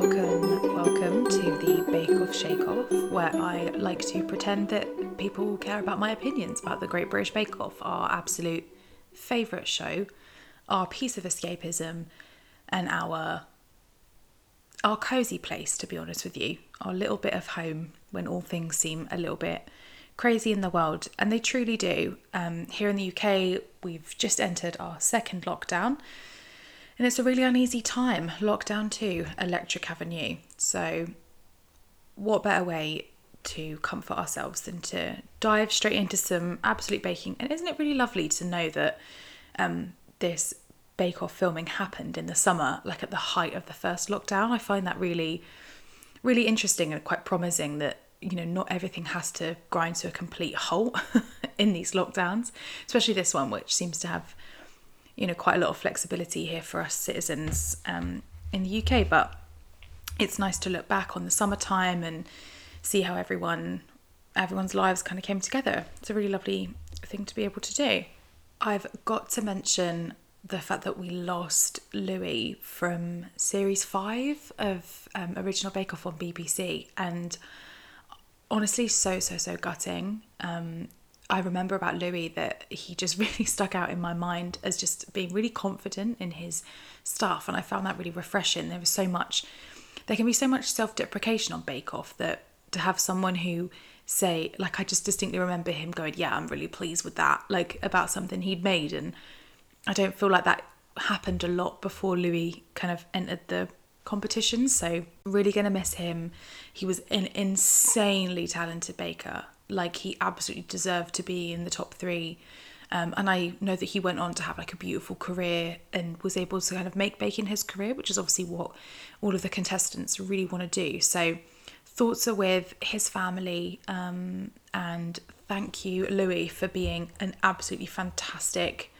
welcome, welcome to the Bake Off Shake Off, where I like to pretend that people care about my opinions about the Great British Bake Off, our absolute favourite show, our piece of escapism, and our our cozy place, to be honest with you, our little bit of home when all things seem a little bit crazy in the world, and they truly do. Um, here in the UK, we've just entered our second lockdown, and it's a really uneasy time. Lockdown two, Electric Avenue. So, what better way to comfort ourselves than to dive straight into some absolute baking? And isn't it really lovely to know that um, this Bake Off filming happened in the summer, like at the height of the first lockdown? I find that really, really interesting and quite promising that you know not everything has to grind to a complete halt in these lockdowns especially this one which seems to have you know quite a lot of flexibility here for us citizens um, in the UK but it's nice to look back on the summertime and see how everyone everyone's lives kind of came together. It's a really lovely thing to be able to do. I've got to mention the fact that we lost Luis from series five of um, original Bake Off on BBC and honestly so so so gutting. Um, i remember about luis that he just really stuck out in my mind as just being really confident in his stuff and i found that really refreshing there was so much there can be so much self-deprecation on bake off that to have someone who say like i just distinctly remember him going yeah i'm really pleased with that like about something he'd made and i don't feel like that happened a lot before luis kind of entered the competition, So, really to miss him. He was an insanely talented baker. Like, he absolutely deserved to be in the top three. Um, and I know that he went on to have like a beautiful career and was able to kind of make baking his career, which is obviously what all of the contestants really want to do. So, thoughts are with his family. Um, and thank you, Luis, for being an absolutely fantastic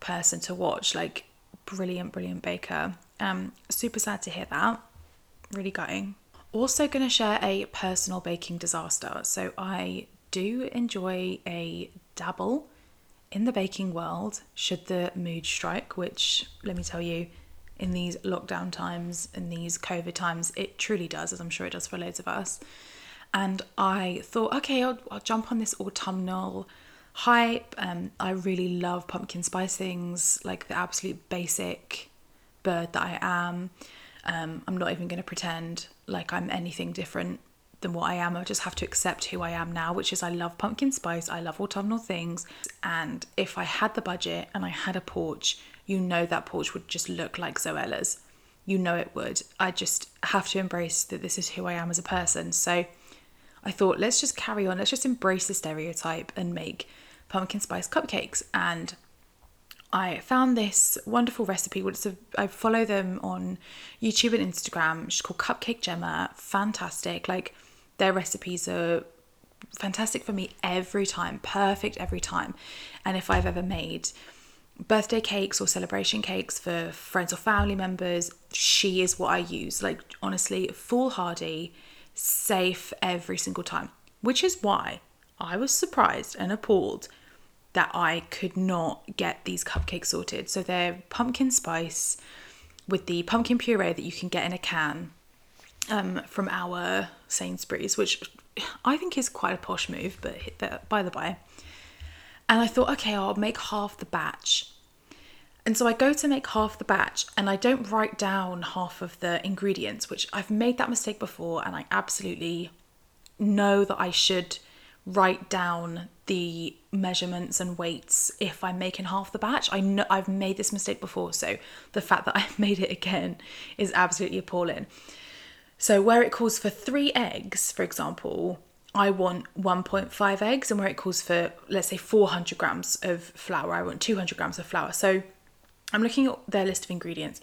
person to watch. Like, brilliant, brilliant baker. Um, super sad to hear that. Really gutting. Also, going to share a personal baking disaster. So, I do enjoy a dabble in the baking world should the mood strike, which let me tell you, in these lockdown times, in these COVID times, it truly does, as I'm sure it does for loads of us. And I thought, okay, I'll, I'll jump on this autumnal hype. Um, I really love pumpkin spice things, like the absolute basic bird that I am. Um, I'm not even going to pretend like I'm anything different than what I am. I just have to accept who I am now, which is I love pumpkin spice, I love autumnal things. And if I had the budget and I had a porch, you know that porch would just look like Zoella's. You know it would. I just have to embrace that this is who I am as a person. So I thought, let's just carry on. Let's just embrace the stereotype and make pumpkin spice cupcakes. And I found this wonderful recipe. It's a, I follow them on YouTube and Instagram. She's called Cupcake Gemma. Fantastic. Like their recipes are fantastic for me every time. Perfect every time. And if I've ever made birthday cakes or celebration cakes for friends or family members, she is what I use. Like honestly, foolhardy, safe every single time. Which is why I was surprised and appalled that I could not get these cupcakes sorted. So they're pumpkin spice with the pumpkin puree that you can get in a can um, from our Sainsbury's, which I think is quite a posh move, but by the by. And I thought, okay, I'll make half the batch. And so I go to make half the batch and I don't write down half of the ingredients, which I've made that mistake before and I absolutely know that I should write down the measurements and weights if I'm making half the batch. I know I've made this mistake before, so the fact that I've made it again is absolutely appalling. So where it calls for 3 eggs, for example, I want 1.5 eggs and where it calls for let's say 400 grams of flour, I want 200 grams of flour. So I'm looking at their list of ingredients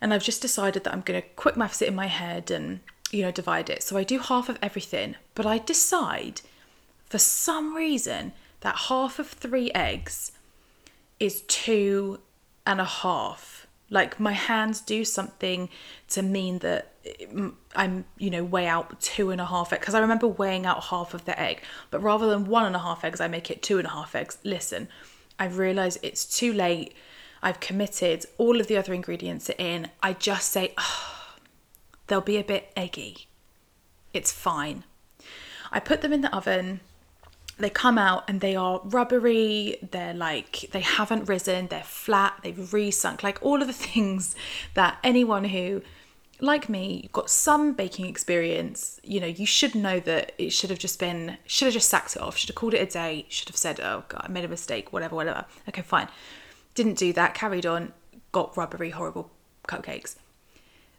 and I've just decided that I'm going to quick maths it in my head and you know divide it. So I do half of everything, but I decide for some reason that half of three eggs is two and a half. Like my hands do something to mean that I'm, you know, weigh out two and a half eggs. Because I remember weighing out half of the egg, but rather than one and a half eggs, I make it two and a half eggs. Listen, I've realised it's too late. I've committed. All of the other ingredients are in. I just say, oh, they'll be a bit eggy. It's fine. I put them in the oven. They come out and they are rubbery. They're like, they haven't risen. They're flat. They've resunk. Like all of the things that anyone who, like me, you've got some baking experience, you know, you should know that it should have just been, should have just sacked it off, should have called it a day, should have said, oh God, I made a mistake, whatever, whatever. Okay, fine. Didn't do that, carried on, got rubbery, horrible cupcakes.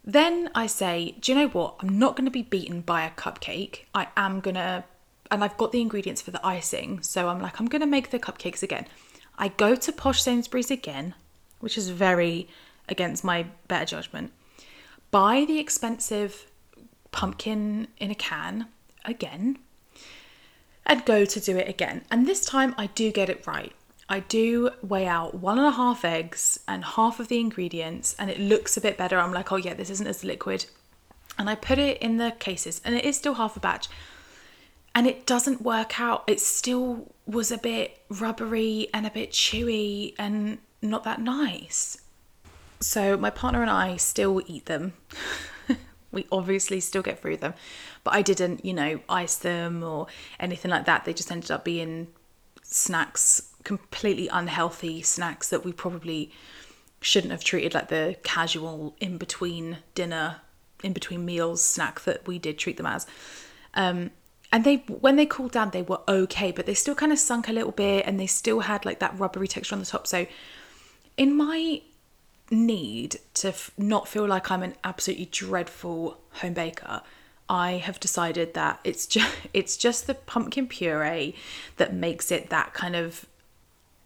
Then I say, do you know what? I'm not going to be beaten by a cupcake. I am going to, and I've got the ingredients for the icing. So I'm like, I'm going to make the cupcakes again. I go to Posh Sainsbury's again, which is very against my better judgment. Buy the expensive pumpkin in a can again and go to do it again. And this time I do get it right. I do weigh out one and a half eggs and half of the ingredients, and it looks a bit better. I'm like, oh yeah, this isn't as liquid. And I put it in the cases, and it is still half a batch. And it doesn't work out. It still was a bit rubbery and a bit chewy and not that nice. So my partner and I still eat them. we obviously still get through them, but I didn't, you know, ice them or anything like that. They just ended up being snacks completely unhealthy snacks that we probably shouldn't have treated like the casual in between dinner, in between meals snack that we did treat them as. Um, and they when they cooled down they were okay but they still kind of sunk a little bit and they still had like that rubbery texture on the top so in my need to f- not feel like i'm an absolutely dreadful home baker i have decided that it's just it's just the pumpkin puree that makes it that kind of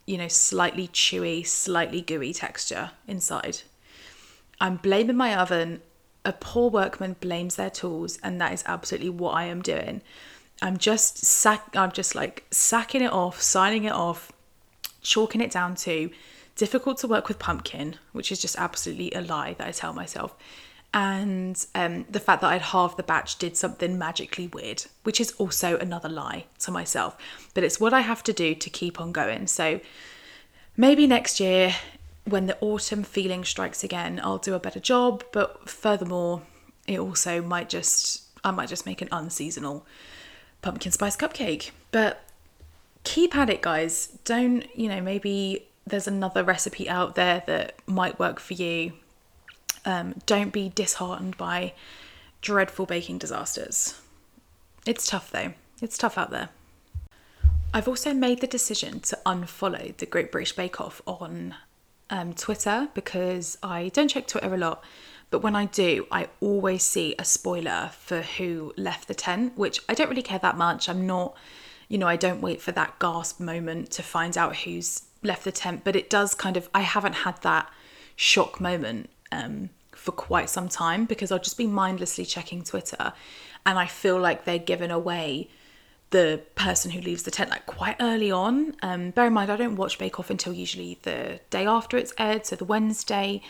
you know, slightly chewy, slightly gooey texture inside. I'm blaming my oven. A poor workman blames their tools, and that is absolutely what I am doing. I'm just sack I'm just like sacking it off, signing it off, chalking it down to difficult to work with pumpkin, which is just absolutely a lie that I tell myself and um, the fact that I'd halved the batch did something magically weird, which is also another lie to myself. But it's what I have to do to keep on going. So maybe next year, when the autumn feeling strikes again, I'll do a better job. But furthermore, it also might just, I might just make an unseasonal pumpkin spice cupcake. But keep at it, guys. Don't, you know, maybe there's another recipe out there that might work for you um, don't be disheartened by dreadful baking disasters. It's tough though, it's tough out there. I've also made the decision to unfollow the Great British Bake Off on um, Twitter because I don't check Twitter a lot, but when I do, I always see a spoiler for who left the tent, which I don't really care that much. I'm not, you know, I don't wait for that gasp moment to find out who's left the tent, but it does kind of, I haven't had that shock moment um, for quite some time because I'll just be mindlessly checking Twitter and I feel like they're giving away the person who leaves the tent like quite early on. Um, bear in mind, I don't watch Bake Off until usually the day after it's aired, so the Wednesday.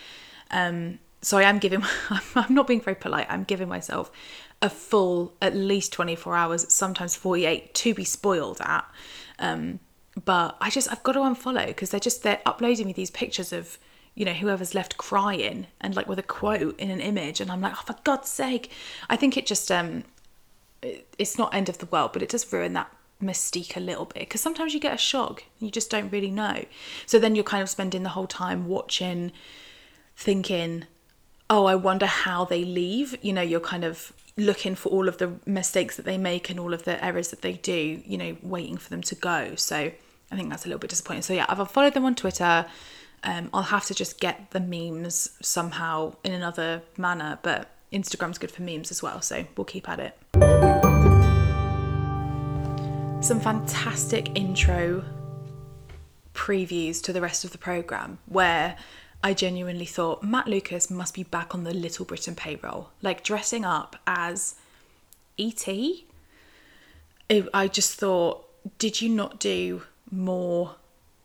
Um, so I am giving, I'm not being very polite, I'm giving myself a full at least 24 hours, sometimes 48 to be spoiled at. Um, but I just, I've got to unfollow because they're just, they're uploading me these pictures of you know, whoever's left crying and like with a quote in an image. And I'm like, oh, for God's sake. I think it just, um, it's not end of the world, but it does ruin that mystique a little bit because sometimes you get a shock you just don't really know. So then you're kind of spending the whole time watching, thinking, oh, I wonder how they leave. You know, you're kind of looking for all of the mistakes that they make and all of the errors that they do, you know, waiting for them to go. So I think that's a little bit disappointing. So yeah, I've followed them on Twitter. Um, I'll have to just get the memes somehow in another manner, but Instagram's good for memes as well, so we'll keep at it. Some fantastic intro previews to the rest of the programme where I genuinely thought Matt Lucas must be back on the Little Britain payroll, like dressing up as E.T. I just thought, did you not do more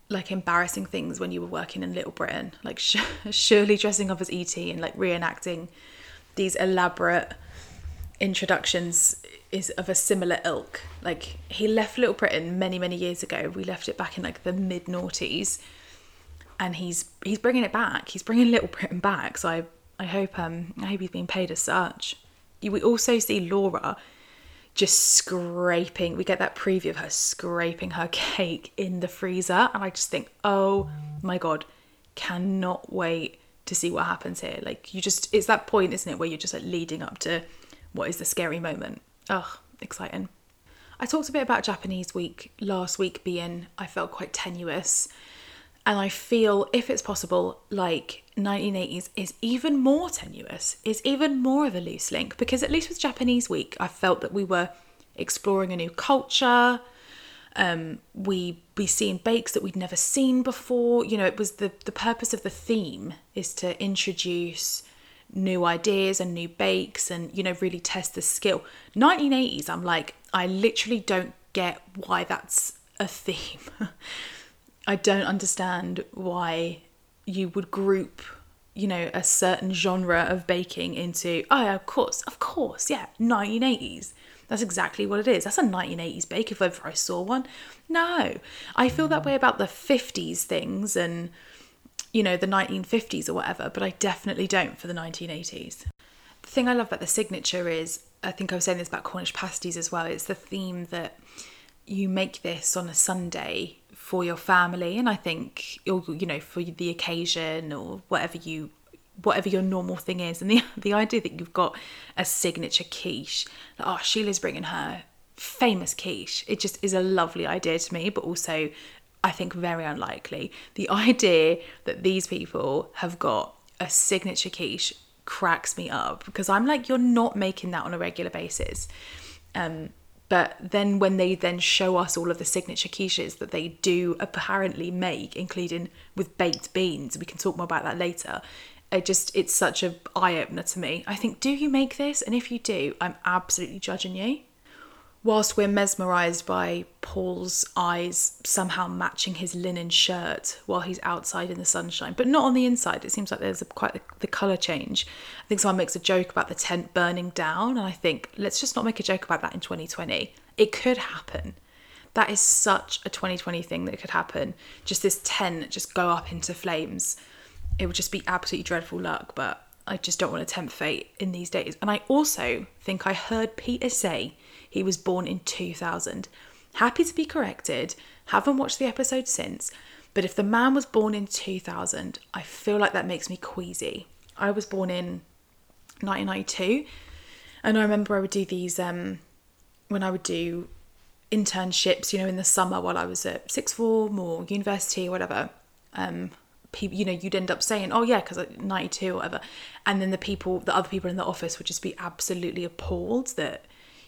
like embarrassing things when you were working in Little Britain, like sh- surely dressing up as ET and like reenacting these elaborate introductions is of a similar ilk. Like he left Little Britain many many years ago. We left it back in like the mid noughties, and he's he's bringing it back. He's bringing Little Britain back. So I I hope um I hope he's being paid as such. We also see Laura just scraping. We get that preview of her scraping her cake in the freezer, and I just think, oh my god, cannot wait to see what happens here. Like you just, it's that point, isn't it, where you're just like leading up to what is the scary moment. Ugh, exciting. I talked a bit about Japanese week last week being, I felt quite tenuous. And I feel, if it's possible, like 1980s is even more tenuous, is even more of a loose link. Because at least with Japanese week, I felt that we were exploring a new culture. Um, we be seeing bakes that we'd never seen before. You know, it was the the purpose of the theme is to introduce new ideas and new bakes and you know really test the skill 1980s i'm like i literally don't get why that's a theme i don't understand why you would group you know a certain genre of baking into oh of course of course yeah 1980s that's exactly what it is. That's a 1980s bake if ever i saw one. No. I feel that way about the 50s things and you know, the 1950s or whatever, but I definitely don't for the 1980s. The thing I love about the signature is, I think I was saying this about Cornish pasties as well, it's the theme that you make this on a Sunday for your family and I think or you know for the occasion or whatever you whatever your normal thing is and the the idea that you've got a signature quiche like, oh Sheila's bringing her famous quiche it just is a lovely idea to me but also I think very unlikely. The idea that these people have got a signature quiche cracks me up because I'm like, you're not making that on a regular basis. Um, but then when they then show us all of the signature quiches that they do apparently make, including with baked beans, we can talk more about that later. It just it's such a eye opener to me. I think, do you make this? And if you do, I'm absolutely judging you whilst we're mesmerised by Paul's eyes somehow matching his linen shirt while he's outside in the sunshine, but not on the inside. It seems like there's a, quite the, the colour change. I think someone makes a joke about the tent burning down, and I think let's just not make a joke about that in 2020. It could happen. That is such a 2020 thing that could happen. Just this tent just go up into flames. It would just be absolutely dreadful luck, but I just don't want to tempt fate in these days. And I also think I heard Peter say he was born in 2000. Happy to be corrected, haven't watched the episode since, but if the man was born in 2000, I feel like that makes me queasy. I was born in 1992, and I remember I would do these um, when I would do internships, you know, in the summer while I was at sixth form or university or whatever. Um, you know, you'd end up saying, "Oh yeah," because 92 or whatever, and then the people, the other people in the office would just be absolutely appalled that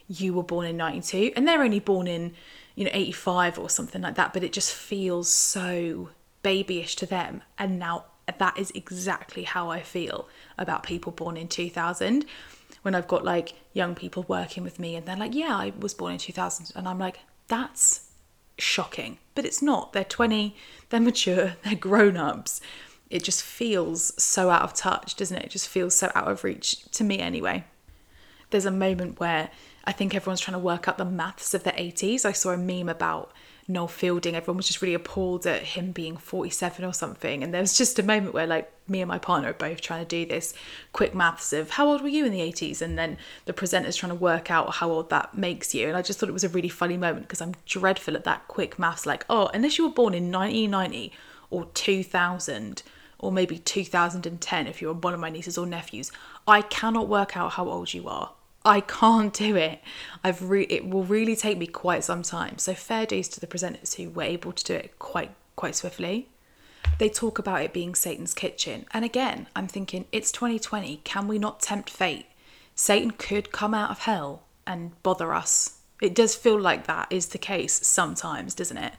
you were born in 92 and they're only born in you know 85 or something like that but it just feels so babyish to them. And now that is exactly how I feel about people born in 2000 when I've got like young people working with me and they're like yeah I was born in 2000 and I'm like that's shocking. But it's not. They're 20 they're mature they're grown-ups. It just feels so out of touch doesn't it? It just feels so out of reach to me anyway. There's a moment where I think everyone's trying to work out the maths of the 80s. I saw a meme about Noel Fielding. Everyone was just really appalled at him being 47 or something. And there was just a moment where, like, me and my partner are both trying to do this quick maths of how old were you in the 80s? And then the presenter's trying to work out how old that makes you. And I just thought it was a really funny moment because I'm dreadful at that quick maths. Like, oh, unless you were born in 1990 or 2000 or maybe 2010 if you're one of my nieces or nephews, I cannot work out how old you are. I can't do it. I've re- it will really take me quite some time. So fair dues to the presenters who were able to do it quite quite swiftly. They talk about it being Satan's kitchen. And again, I'm thinking it's 2020. Can we not tempt fate? Satan could come out of hell and bother us. It does feel like that is the case sometimes, doesn't it?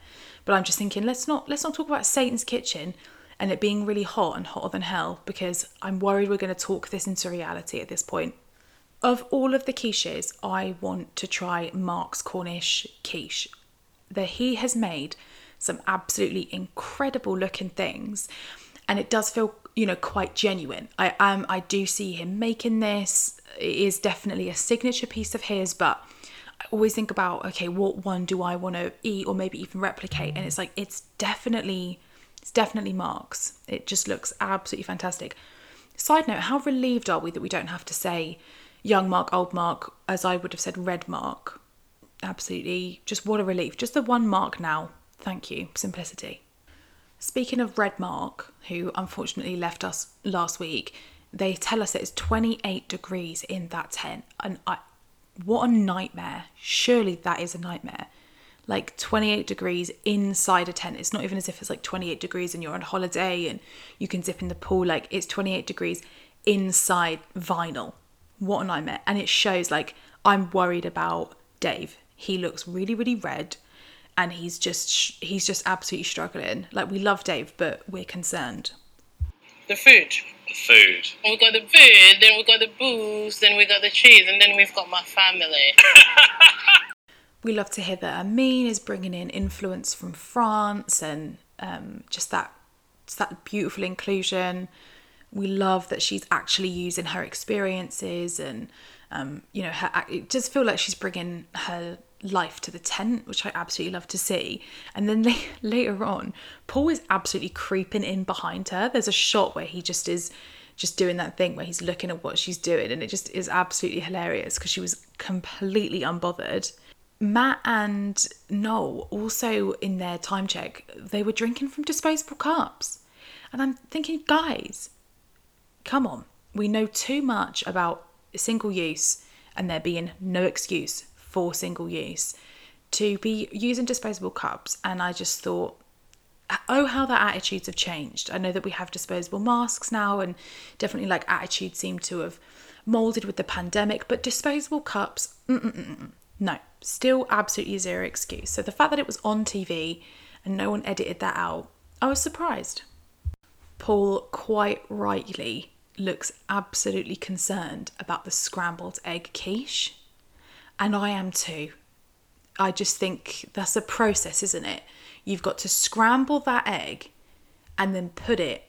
But I'm just thinking let's not let's not talk about Satan's kitchen and it being really hot and hotter than hell because I'm worried we're going to talk this into reality at this point. Of all of the quiches, I want to try Mark's Cornish quiche. That he has made some absolutely incredible looking things, and it does feel you know quite genuine. I am I do see him making this. It is definitely a signature piece of his, but I always think about okay, what one do I want to eat or maybe even replicate? And it's like it's definitely it's definitely Mark's. It just looks absolutely fantastic. Side note, how relieved are we that we don't have to say young Mark, old Mark, as I would have said red Mark? Absolutely. Just what a relief. Just the one Mark now. Thank you. Simplicity. Speaking of Red Mark, who unfortunately left us last week, they tell us it's 28 degrees in that tent. And I, what a nightmare. Surely that is a nightmare. Like 28 degrees inside a tent. It's not even as if it's like 28 degrees and you're on holiday and you can dip in the pool. Like it's 28 degrees inside vinyl. What a nightmare. And it shows like I'm worried about Dave. He looks really, really red and he's just he's just absolutely struggling. Like we love Dave, but we're concerned. The food. The food. We've got the food, then we've got the booze, then we've got the cheese, and then we've got my family. we love to hear that Hermine is bringing in influence from France and um, just that just that beautiful inclusion. We love that she's actually using her experiences and um, you know her. It just feel like she's bringing her life to the tent, which I absolutely love to see. And then later on, Paul is absolutely creeping in behind her. There's a shot where he just is just doing that thing where he's looking at what she's doing, and it just is absolutely hilarious because she was completely unbothered. Matt and Noel also in their time check, they were drinking from disposable cups. And I'm thinking, guys, come on. We know too much about single use and there being no excuse for single use to be using disposable cups. And I just thought, oh, how the attitudes have changed. I know that we have disposable masks now, and definitely like attitudes seem to have molded with the pandemic, but disposable cups, no, still absolutely zero excuse. So the fact that it was on TV and no one edited that out, I was surprised. Paul quite rightly looks absolutely concerned about the scrambled egg quiche. And I am too. I just think that's a process, isn't it? You've got to scramble that egg and then put it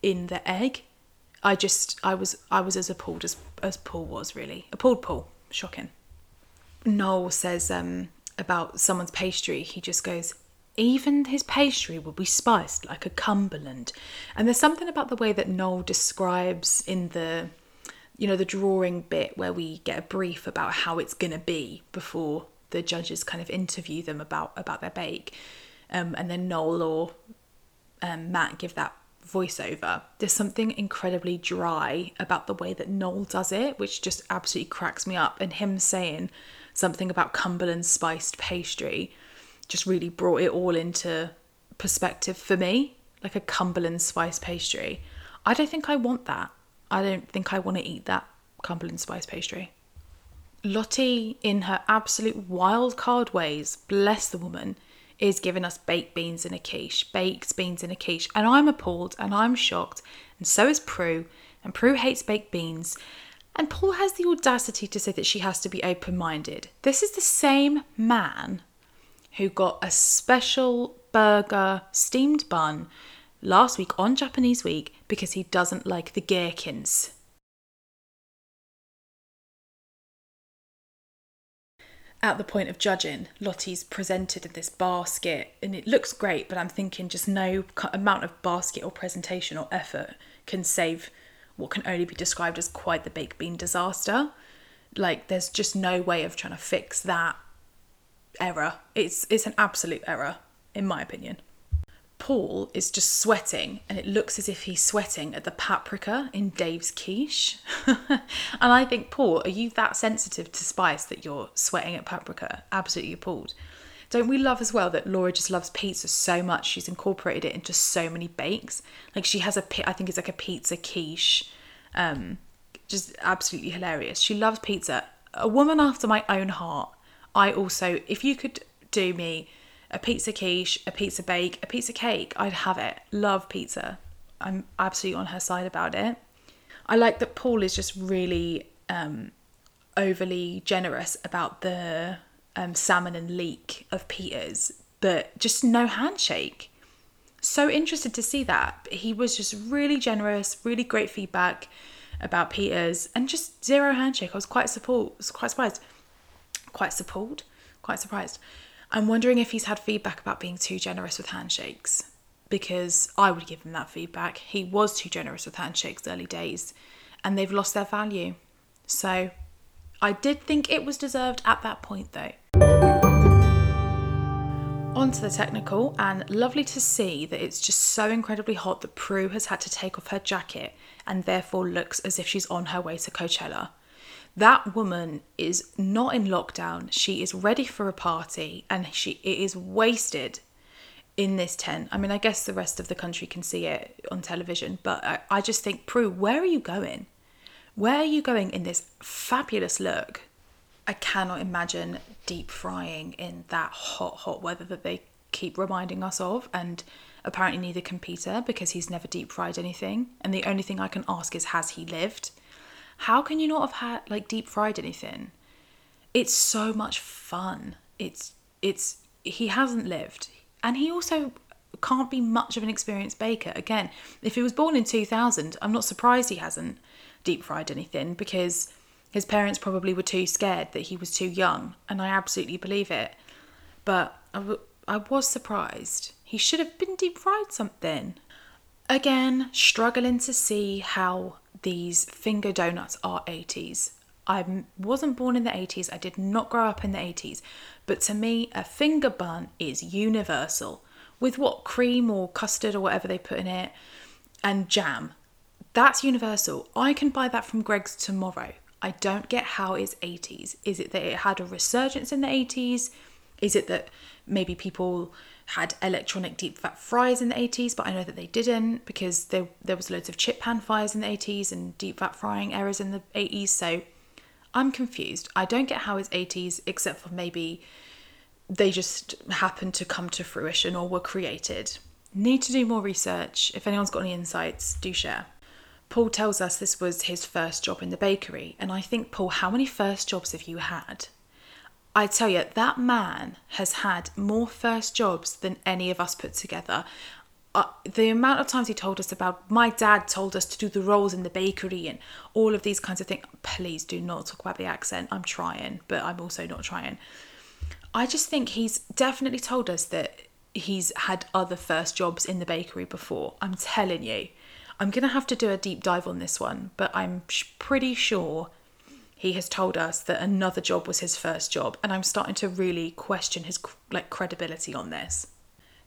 in the egg. I just I was I was as appalled as as Paul was really. Appalled Paul. Shocking. Noel says um, about someone's pastry, he just goes, even his pastry would be spiced like a Cumberland. And there's something about the way that Noel describes in the you know, the drawing bit where we get a brief about how it's going to be before the judges kind of interview them about about their bake, um, and then Noel or um, Matt give that voiceover. There's something incredibly dry about the way that Noel does it, which just absolutely cracks me up. And him saying something about Cumberland spiced pastry just really brought it all into perspective for me, like a Cumberland spice pastry. I don't think I want that. I don't think I want to eat that Cumberland spice pastry. Lottie, in her absolute wild card ways, bless the woman, is giving us baked beans in a quiche, baked beans in a quiche. And I'm appalled and I'm shocked, and so is Prue. And Prue hates baked beans. And Paul has the audacity to say that she has to be open minded. This is the same man who got a special burger steamed bun last week on Japanese Week because he doesn't like the gherkins. At the point of judging, Lottie's presented in this basket and it looks great, but I'm thinking just no amount of basket or presentation or effort can save what can only be described as quite the baked bean disaster. Like there's just no way of trying to fix that error. It's it's an absolute error in my opinion. Paul is just sweating, and it looks as if he's sweating at the paprika in Dave's quiche. and I think, Paul, are you that sensitive to spice that you're sweating at paprika? Absolutely appalled. Don't we love as well that Laura just loves pizza so much she's incorporated it into so many bakes? Like she has a, I think it's like a pizza quiche. Um, just absolutely hilarious. She loves pizza. A woman after my own heart. I also, if you could do me a pizza quiche, a pizza bake, a pizza cake, I'd have it. Love pizza. I'm absolutely on her side about it. I like that Paul is just really um, overly generous about the um, salmon and leek of Peter's, but just no handshake. So interested to see that. He was just really generous, really great feedback about Peter's, and just zero handshake. I was quite support, was quite surprised, quite support, quite surprised. I'm wondering if he's had feedback about being too generous with handshakes because I would give him that feedback. He was too generous with handshakes early days and they've lost their value. So I did think it was deserved at that point though. On to the technical, and lovely to see that it's just so incredibly hot that Prue has had to take off her jacket and therefore looks as if she's on her way to Coachella. That woman is not in lockdown. She is ready for a party and she it is wasted in this tent. I mean, I guess the rest of the country can see it on television, but I, I just think, Prue, where are you going? Where are you going in this fabulous look? I cannot imagine deep frying in that hot, hot weather that they keep reminding us of. And apparently, neither can Peter because he's never deep fried anything. And the only thing I can ask is, has he lived? How can you not have had like deep fried anything? It's so much fun. It's, it's, he hasn't lived. And he also can't be much of an experienced baker. Again, if he was born in 2000, I'm not surprised he hasn't deep fried anything because his parents probably were too scared that he was too young, and I absolutely believe it. But I, w- I was surprised. He should have been deep fried something. Again, struggling to see how these finger donuts are 80s. I wasn't born in the 80s, I did not grow up in the 80s, but to me, a finger bun is universal. With what cream or custard or whatever they put in it, and jam. That's universal. I can buy that from Greggs tomorrow. I don't get how it's 80s. Is it that it had a resurgence in the 80s? Is it that maybe people had electronic deep fat fries in the 80s, but I know that they didn't because there there was loads of chip pan fires in the 80s and deep fat frying errors in the 80s. So I'm confused. I don't get how it's 80s except for maybe they just happened to come to fruition or were created. Need to do more research. If anyone's got any insights, do share. Paul tells us this was his first job in the bakery. And I think, Paul, how many first jobs have you had? I tell you, that man has had more first jobs than any of us put together. Uh, the amount of times he told us about my dad told us to do the rolls in the bakery and all of these kinds of things. Please do not talk about the accent. I'm trying, but I'm also not trying. I just think he's definitely told us that he's had other first jobs in the bakery before. I'm telling you. I'm going to have to do a deep dive on this one, but I'm pretty sure he has told us that another job was his first job, and I'm starting to really question his like credibility on this.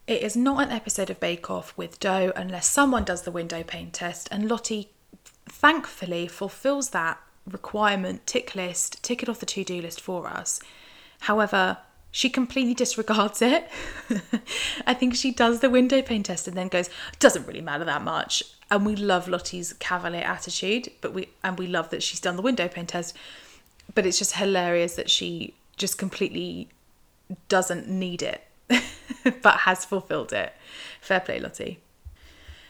It is not an episode of Bake Off with dough unless someone does the window pane test, and Lottie thankfully fulfills that requirement tick list, tick it off the to do list for us. However, she completely disregards it. I think she does the window pane test and then goes, doesn't really matter that much and we love Lottie's cavalier attitude, but we and we love that she's done the window pane test. But it's just hilarious that she just completely doesn't need it, but has fulfilled it. Fair play, Lottie.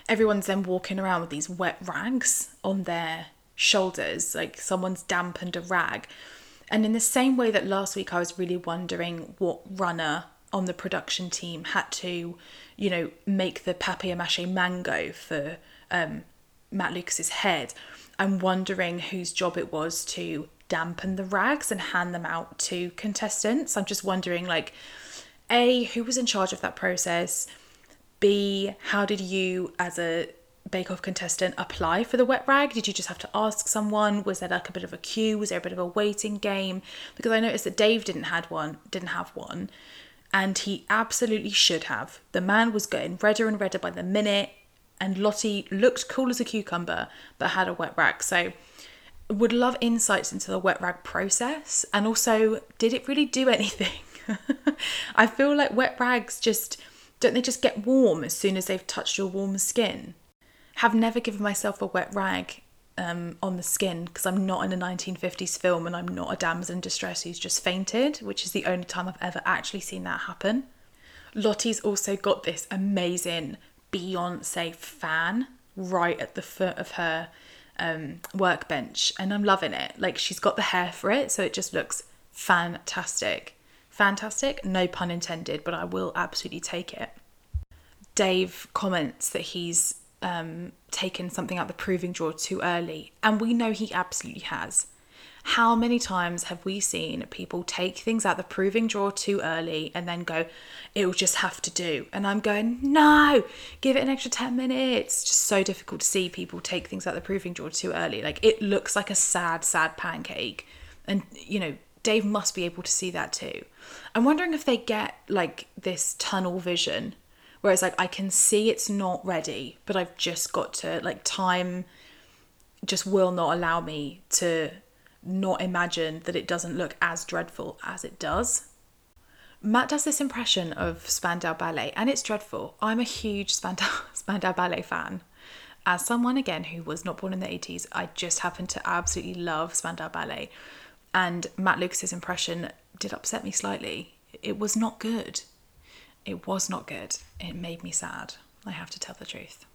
Everyone's then walking around with these wet rags on their shoulders, like someone's dampened a rag. And in the same way that last week I was really wondering what runner on the production team had to, you know, make the papier mache mango for um, Matt Lucas's head, I'm wondering whose job it was to dampen the rags and hand them out to contestants. I'm just wondering, like, A, who was in charge of that process? B, how did you, as a Bake Off contestant, apply for the wet rag? Did you just have to ask someone? Was there like a bit of a queue? Was there a bit of a waiting game? Because I noticed that Dave didn't had one, didn't have one, and he absolutely should have. The man was getting redder and redder by the minute and Lottie looked cool as a cucumber but had a wet rag. So would love insights into the wet rag process and also did it really do anything? I feel like wet rags just don't they just get warm as soon as they've touched your warm skin? Have never given myself a wet rag um, on the skin because I'm not in a 1950s film and I'm not a damsel in distress who's just fainted, which is the only time I've ever actually seen that happen. Lottie's also got this amazing Beyonce fan right at the foot of her um, workbench, and I'm loving it. Like she's got the hair for it, so it just looks fantastic. Fantastic, no pun intended, but I will absolutely take it. Dave comments that he's um, taken something out the proving drawer too early, and we know he absolutely has. How many times have we seen people take things out the proving drawer too early and then go, it'll just have to do? And I'm going, no, give it an extra 10 minutes. Just so difficult to see people take things out the proving drawer too early. Like it looks like a sad, sad pancake. And, you know, Dave must be able to see that too. I'm wondering if they get like this tunnel vision where it's like I can see it's not ready, but I've just got to like time just will not allow me to not imagine that it doesn't look as dreadful as it does. Matt does this impression of Spandau Ballet, and it's dreadful. I'm a huge Spandau, Spandau Ballet fan. As someone, again, who was not born in the 80s, I just happen to absolutely love Spandau Ballet. And Matt Lucas's impression did upset me slightly. It was not good. It was not good. It made me sad. I have to tell the truth.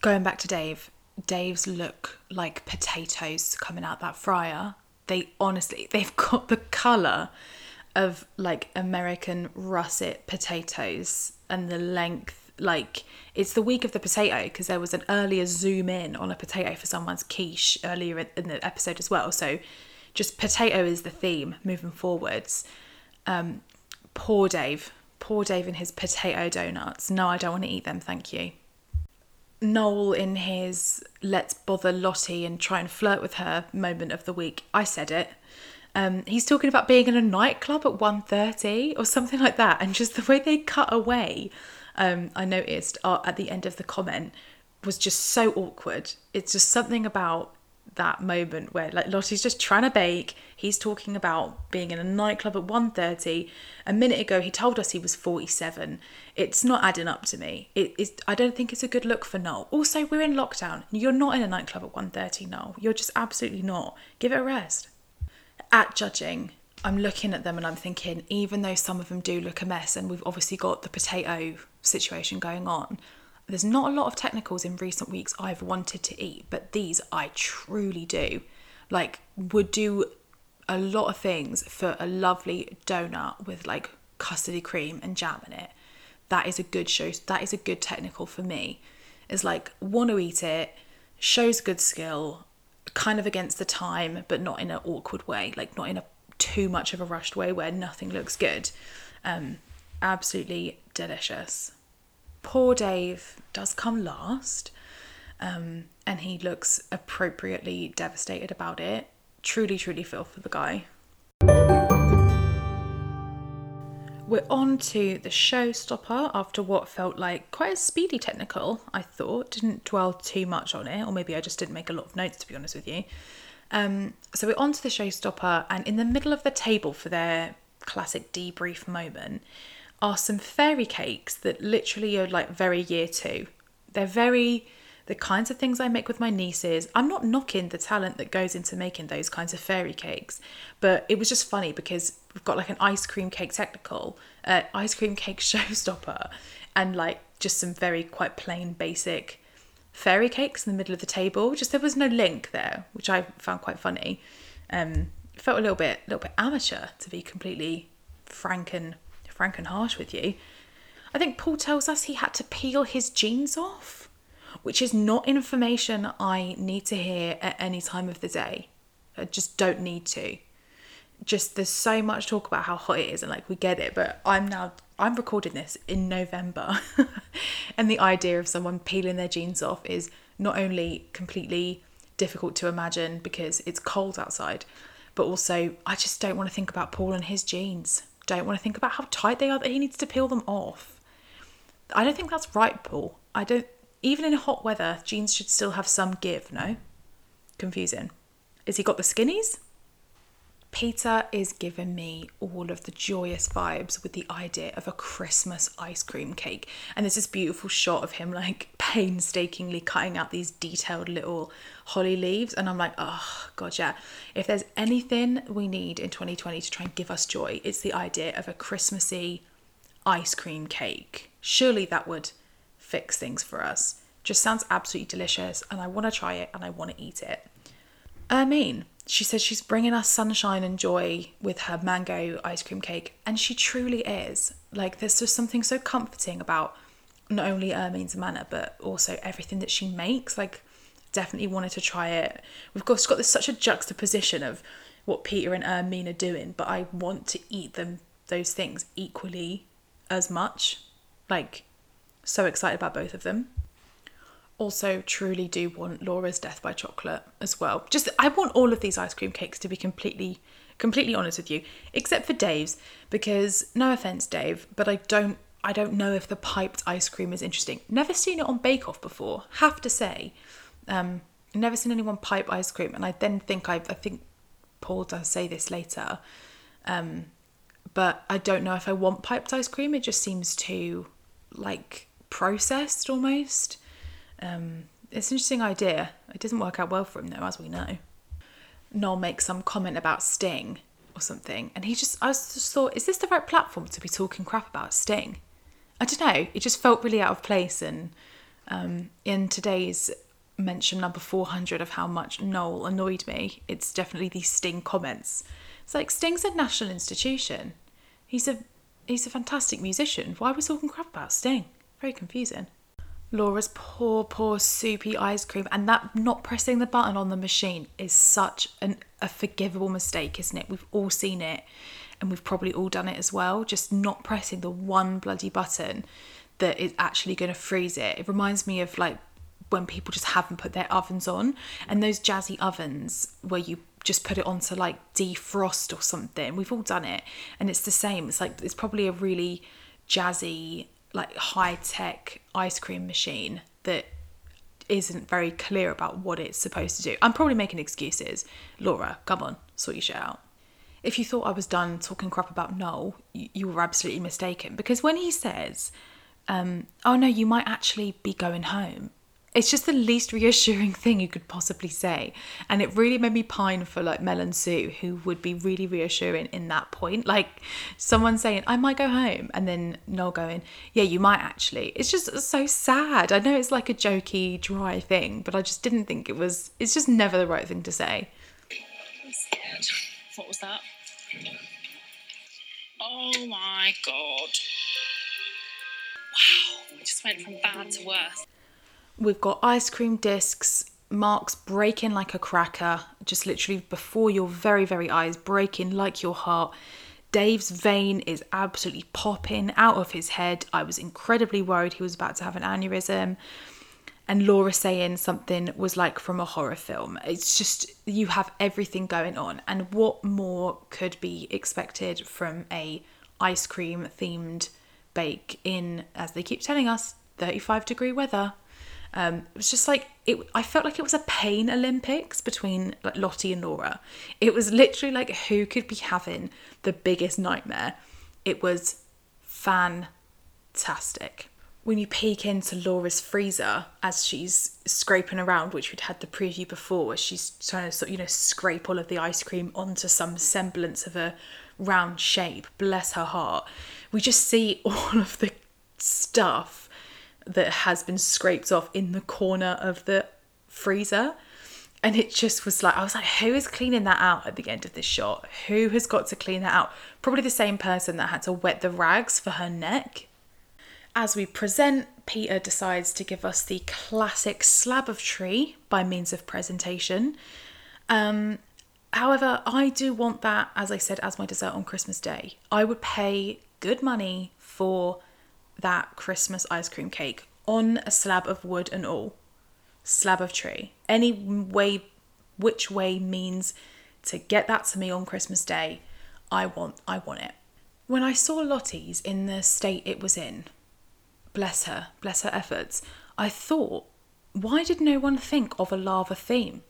Going back to Dave, Dave's look like potatoes coming out that fryer. They honestly, they've got the colour of like American russet potatoes and the length. Like it's the week of the potato because there was an earlier zoom in on a potato for someone's quiche earlier in the episode as well. So just potato is the theme moving forwards. Um, poor Dave, poor Dave and his potato donuts. No, I don't want to eat them, thank you. Noel in his let's bother Lottie and try and flirt with her moment of the week. I said it. Um, he's talking about being in a nightclub at 1.30 or something like that. And just the way they cut away, um, I noticed uh, at the end of the comment was just so awkward. It's just something about that moment where like Lottie's just trying to bake. He's talking about being in a nightclub at 1.30. A minute ago he told us he was 47. It's not adding up to me. It is I don't think it's a good look for Noel. Also, we're in lockdown. You're not in a nightclub at 1.30, Noel. You're just absolutely not. Give it a rest. At judging, I'm looking at them and I'm thinking, even though some of them do look a mess, and we've obviously got the potato situation going on, there's not a lot of technicals in recent weeks I've wanted to eat, but these I truly do. Like, would do a lot of things for a lovely donut with like custody cream and jam in it. That is a good show. That is a good technical for me. Is like want to eat it, shows good skill, kind of against the time, but not in an awkward way. Like not in a too much of a rushed way where nothing looks good. Um, absolutely delicious poor Dave does come last, um, and he looks appropriately devastated about it. Truly, truly feel for the guy. We're on to the showstopper after what felt like quite a speedy technical, I thought. Didn't dwell too much on it, or maybe I just didn't make a lot of notes to be honest with you. Um, so we're on to the showstopper, and in the middle of the table for their classic debrief moment, are some fairy cakes that literally are like very year two. They're very the kinds of things I make with my nieces. I'm not knocking the talent that goes into making those kinds of fairy cakes, but it was just funny because we've got like an ice cream cake technical, uh, ice cream cake showstopper, and like just some very quite plain basic fairy cakes in the middle of the table. Just there was no link there, which I found quite funny. Um, felt a little bit, a little bit amateur to be completely frank and frank and harsh with you. I think Paul tells us he had to peel his jeans off, which is not information I need to hear at any time of the day. I just don't need to. Just there's so much talk about how hot it is and like we get it, but I'm now I'm recording this in November. and the idea of someone peeling their jeans off is not only completely difficult to imagine because it's cold outside, but also I just don't want to think about Paul and his jeans don't want to think about how tight they are that he needs to peel them off. I don't think that's right, Paul. I don't. Even in hot weather, jeans should still have some give, no? Confusing. Is he got the skinnies? Peter is giving me all of the joyous vibes with the idea of a Christmas ice cream cake. And there's this beautiful shot of him like painstakingly cutting out these detailed little holly leaves. And I'm like, oh, God, yeah. If there's anything we need in 2020 to try and give us joy, it's the idea of a Christmassy ice cream cake. Surely that would fix things for us. Just sounds absolutely delicious. And I want to try it and I want to eat it. Mean, she says she's bringing us sunshine and joy with her mango ice cream cake, and she truly is. Like, there's just something so comforting about not only Hermine's manner, but also everything that she makes. Like, definitely wanted to try it. We've got, got this such a juxtaposition of what Peter and Ermine are doing, but I want to eat them those things equally as much. Like, so excited about both of them. Also, truly do want Laura's Death by Chocolate as well. Just, I want all of these ice cream cakes to be completely, completely honest with you, except for Dave's, because no offense, Dave, but I don't, I don't know if the piped ice cream is interesting. Never seen it on Bake Off before. Have to say, um, never seen anyone pipe ice cream, and I then think I, I think Paul does say this later. Um, but I don't know if I want piped ice cream. It just seems too like processed almost. Um, it's an interesting idea. It doesn't work out well for him though, as we know. Noel makes some comment about Sting or something, and he just I just thought, is this the right platform to be talking crap about Sting? I don't know. It just felt really out of place, and um, in today's mention number 400 of how much Noel annoyed me, it's definitely these Sting comments. It's like Sting's a national institution. He's a he's a fantastic musician. Why are we talking crap about Sting? Very confusing. Laura's poor, poor soupy ice cream, and that not pressing the button on the machine is such an, a forgivable mistake, isn't it? We've all seen it, and we've probably all done it as well. Just not pressing the one bloody button that is actually going to freeze it. It reminds me of like when people just haven't put their ovens on, and those jazzy ovens where you just put it on to like defrost or something. We've all done it, and it's the same. It's like it's probably a really jazzy, like high tech ice cream machine that isn't very clear about what it's supposed to do. I'm probably making excuses. Laura, come on, sort your shit out. If you thought I was done talking crap about Noel, you, you were absolutely mistaken. Because when he says, um, oh no, you might actually be going home, it's just the least reassuring thing you could possibly say. And it really made me pine for like Mel and Sue, who would be really reassuring in that point. Like someone saying, I might go home, and then Noel going, Yeah, you might actually. It's just so sad. I know it's like a jokey, dry thing, but I just didn't think it was, it's just never the right thing to say. What was that? Oh my god. Wow, we just went from bad to worse. We've got ice cream discs, Mark's breaking like a cracker, just literally before your very, very eyes, breaking like your heart. Dave's vein is absolutely popping out of his head. I was incredibly worried he was about to have an aneurysm. And Laura saying something was like from a horror film. It's just, you have everything going on. And what more could be expected from a ice cream themed bake in, as they keep telling us, 35 degree weather? Um, it was just like it. I felt like it was a pain Olympics between like Lottie and Laura. It was literally like who could be having the biggest nightmare. It was fantastic. When you peek into Laura's freezer as she's scraping around, which we'd had the preview before, where she's trying to sort you know scrape all of the ice cream onto some semblance of a round shape. Bless her heart. We just see all of the stuff that has been scraped off in the corner of the freezer. And it just was like, I was like, who is cleaning that out at the end of this shot? Who has got to clean that out? Probably the same person that had to wet the rags for her neck. As we present, Peter decides to give us the classic slab of tree by means of presentation. Um, however, I do want that, as I said, as my dessert on Christmas Day. I would pay good money for that Christmas ice cream cake on a slab of wood and all. Slab of tree. Any way, which way means to get that to me on Christmas Day, I want, I want it. When I saw Lottie's in the state it was in, bless her, bless her efforts, I thought, why did no one think of a lava theme?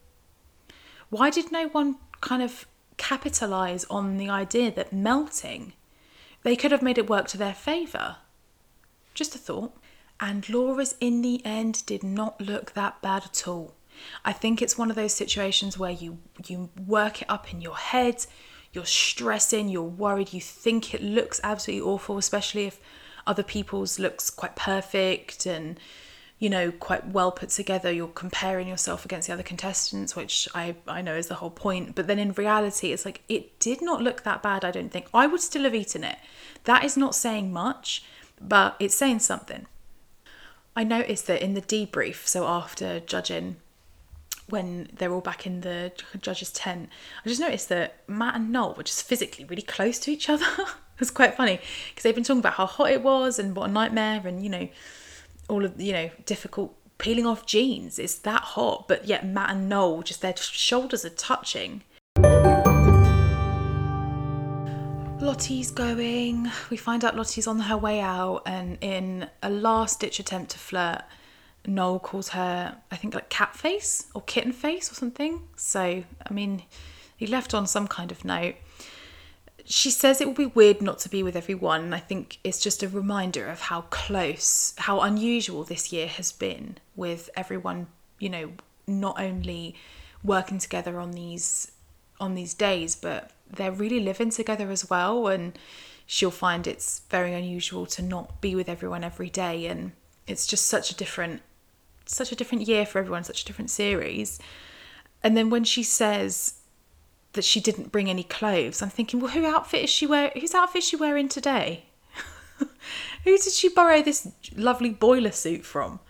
Why did no one kind of capitalize on the idea that melting, they could have made it work to their favour? Just a thought. And Laura's in the end did not look that bad at all. I think it's one of those situations where you you work it up in your head, you're stressing, you're worried, you think it looks absolutely awful, especially if other people's looks quite perfect and you know quite well put together. You're comparing yourself against the other contestants which i i know is the whole point. But then in reality it's like it did not look that bad i don't think. I would still have eaten it. That is not saying much but it's saying something. I noticed that in the debrief, so after judging when they're all back in the judge's tent, I just noticed that Matt and Noel were just physically really close to each other. it was quite funny because they've been talking about how hot it was and what a nightmare and you know all of you know difficult peeling off jeans. It's that hot, but yet Matt and Noel just their shoulders are touching. Lottie's going. We find out Lottie's on her way out, and in a last ditch attempt to flirt, Noel calls her, I think, like cat face or kitten face or something. So, I mean, he left on some kind of note. She says it will be weird not to be with everyone, and I think it's just a reminder of how close, how unusual this year has been with everyone, you know, not only working together on these on these days, but they're really living together as well and she'll find it's very unusual to not be with everyone every day and it's just such a different such a different year for everyone such a different series. And then when she says that she didn't bring any clothes i'm thinking well who outfit is she wear whose outfit is she wearing today? Who did she borrow this lovely boiler suit from?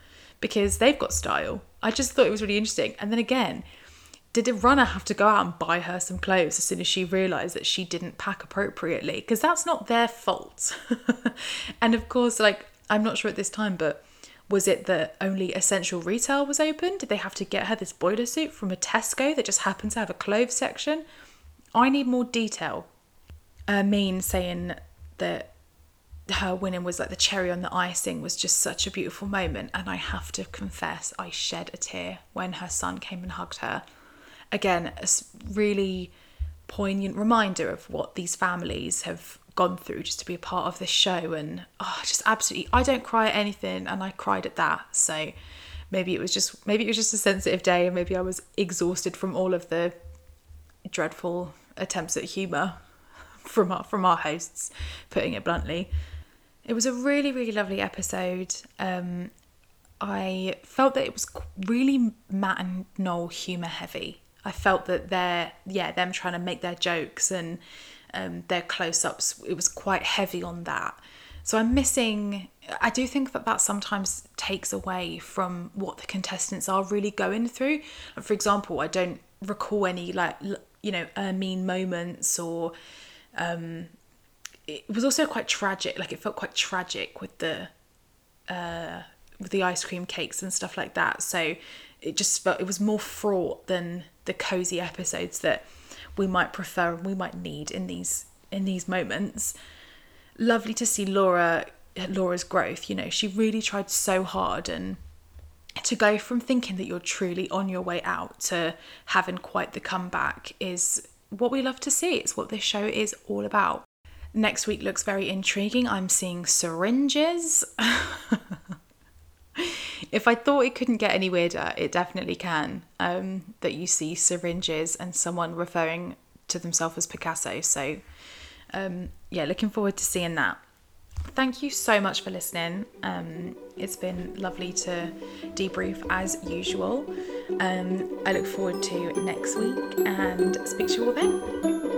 Because they've got style. I just thought it was really interesting. And then again did runner have to go out and buy her some clothes as soon as she realized that she didn't pack appropriately? Because that's not their fault. And of course like i'm not sure at this time but was it that only essential retail was open? Did they have to get her this boiler suit from a tesco that just happened to have a clothes section? I need more detail. Uh, mean saying that her winning was like the cherry on the icing was just such a beautiful moment and i have to confess i shed a tear when her son came and hugged her again, a really poignant reminder of what these families have gone through just to be a part of this show. And oh, just absolutely, I don't cry at anything, and I cried at that. So maybe it was just maybe it was just a sensitive day, and maybe I was exhausted from all of the dreadful attempts at humour from our from our hosts, putting it bluntly. It was a really really lovely episode. Um, I felt that it was really Matt and Noel humour heavy. I felt that they're yeah them trying to make their jokes and um, their close-ups it was quite heavy on that. So I'm missing. I do think that that sometimes takes away from what the contestants are really going through. For example, I don't recall any like you know mean moments or um, it was also quite tragic. Like it felt quite tragic with the uh, with the ice cream cakes and stuff like that. So it just felt it was more fraught than the cozy episodes that we might prefer and we might need in these in these moments. Lovely to see Laura Laura's growth. You know, she really tried so hard and to go from thinking that you're truly on your way out to having quite the comeback is what we love to see. It's what this show is all about. Next week looks very intriguing. I'm seeing syringes. if I thought it couldn't get any weirder, it definitely can. Um, that you see syringes and someone referring to themselves as Picasso. So, um, yeah, looking forward to seeing that. Thank you so much for listening. Um, it's been lovely to debrief as usual. Um, I look forward to next week and speak to you all then.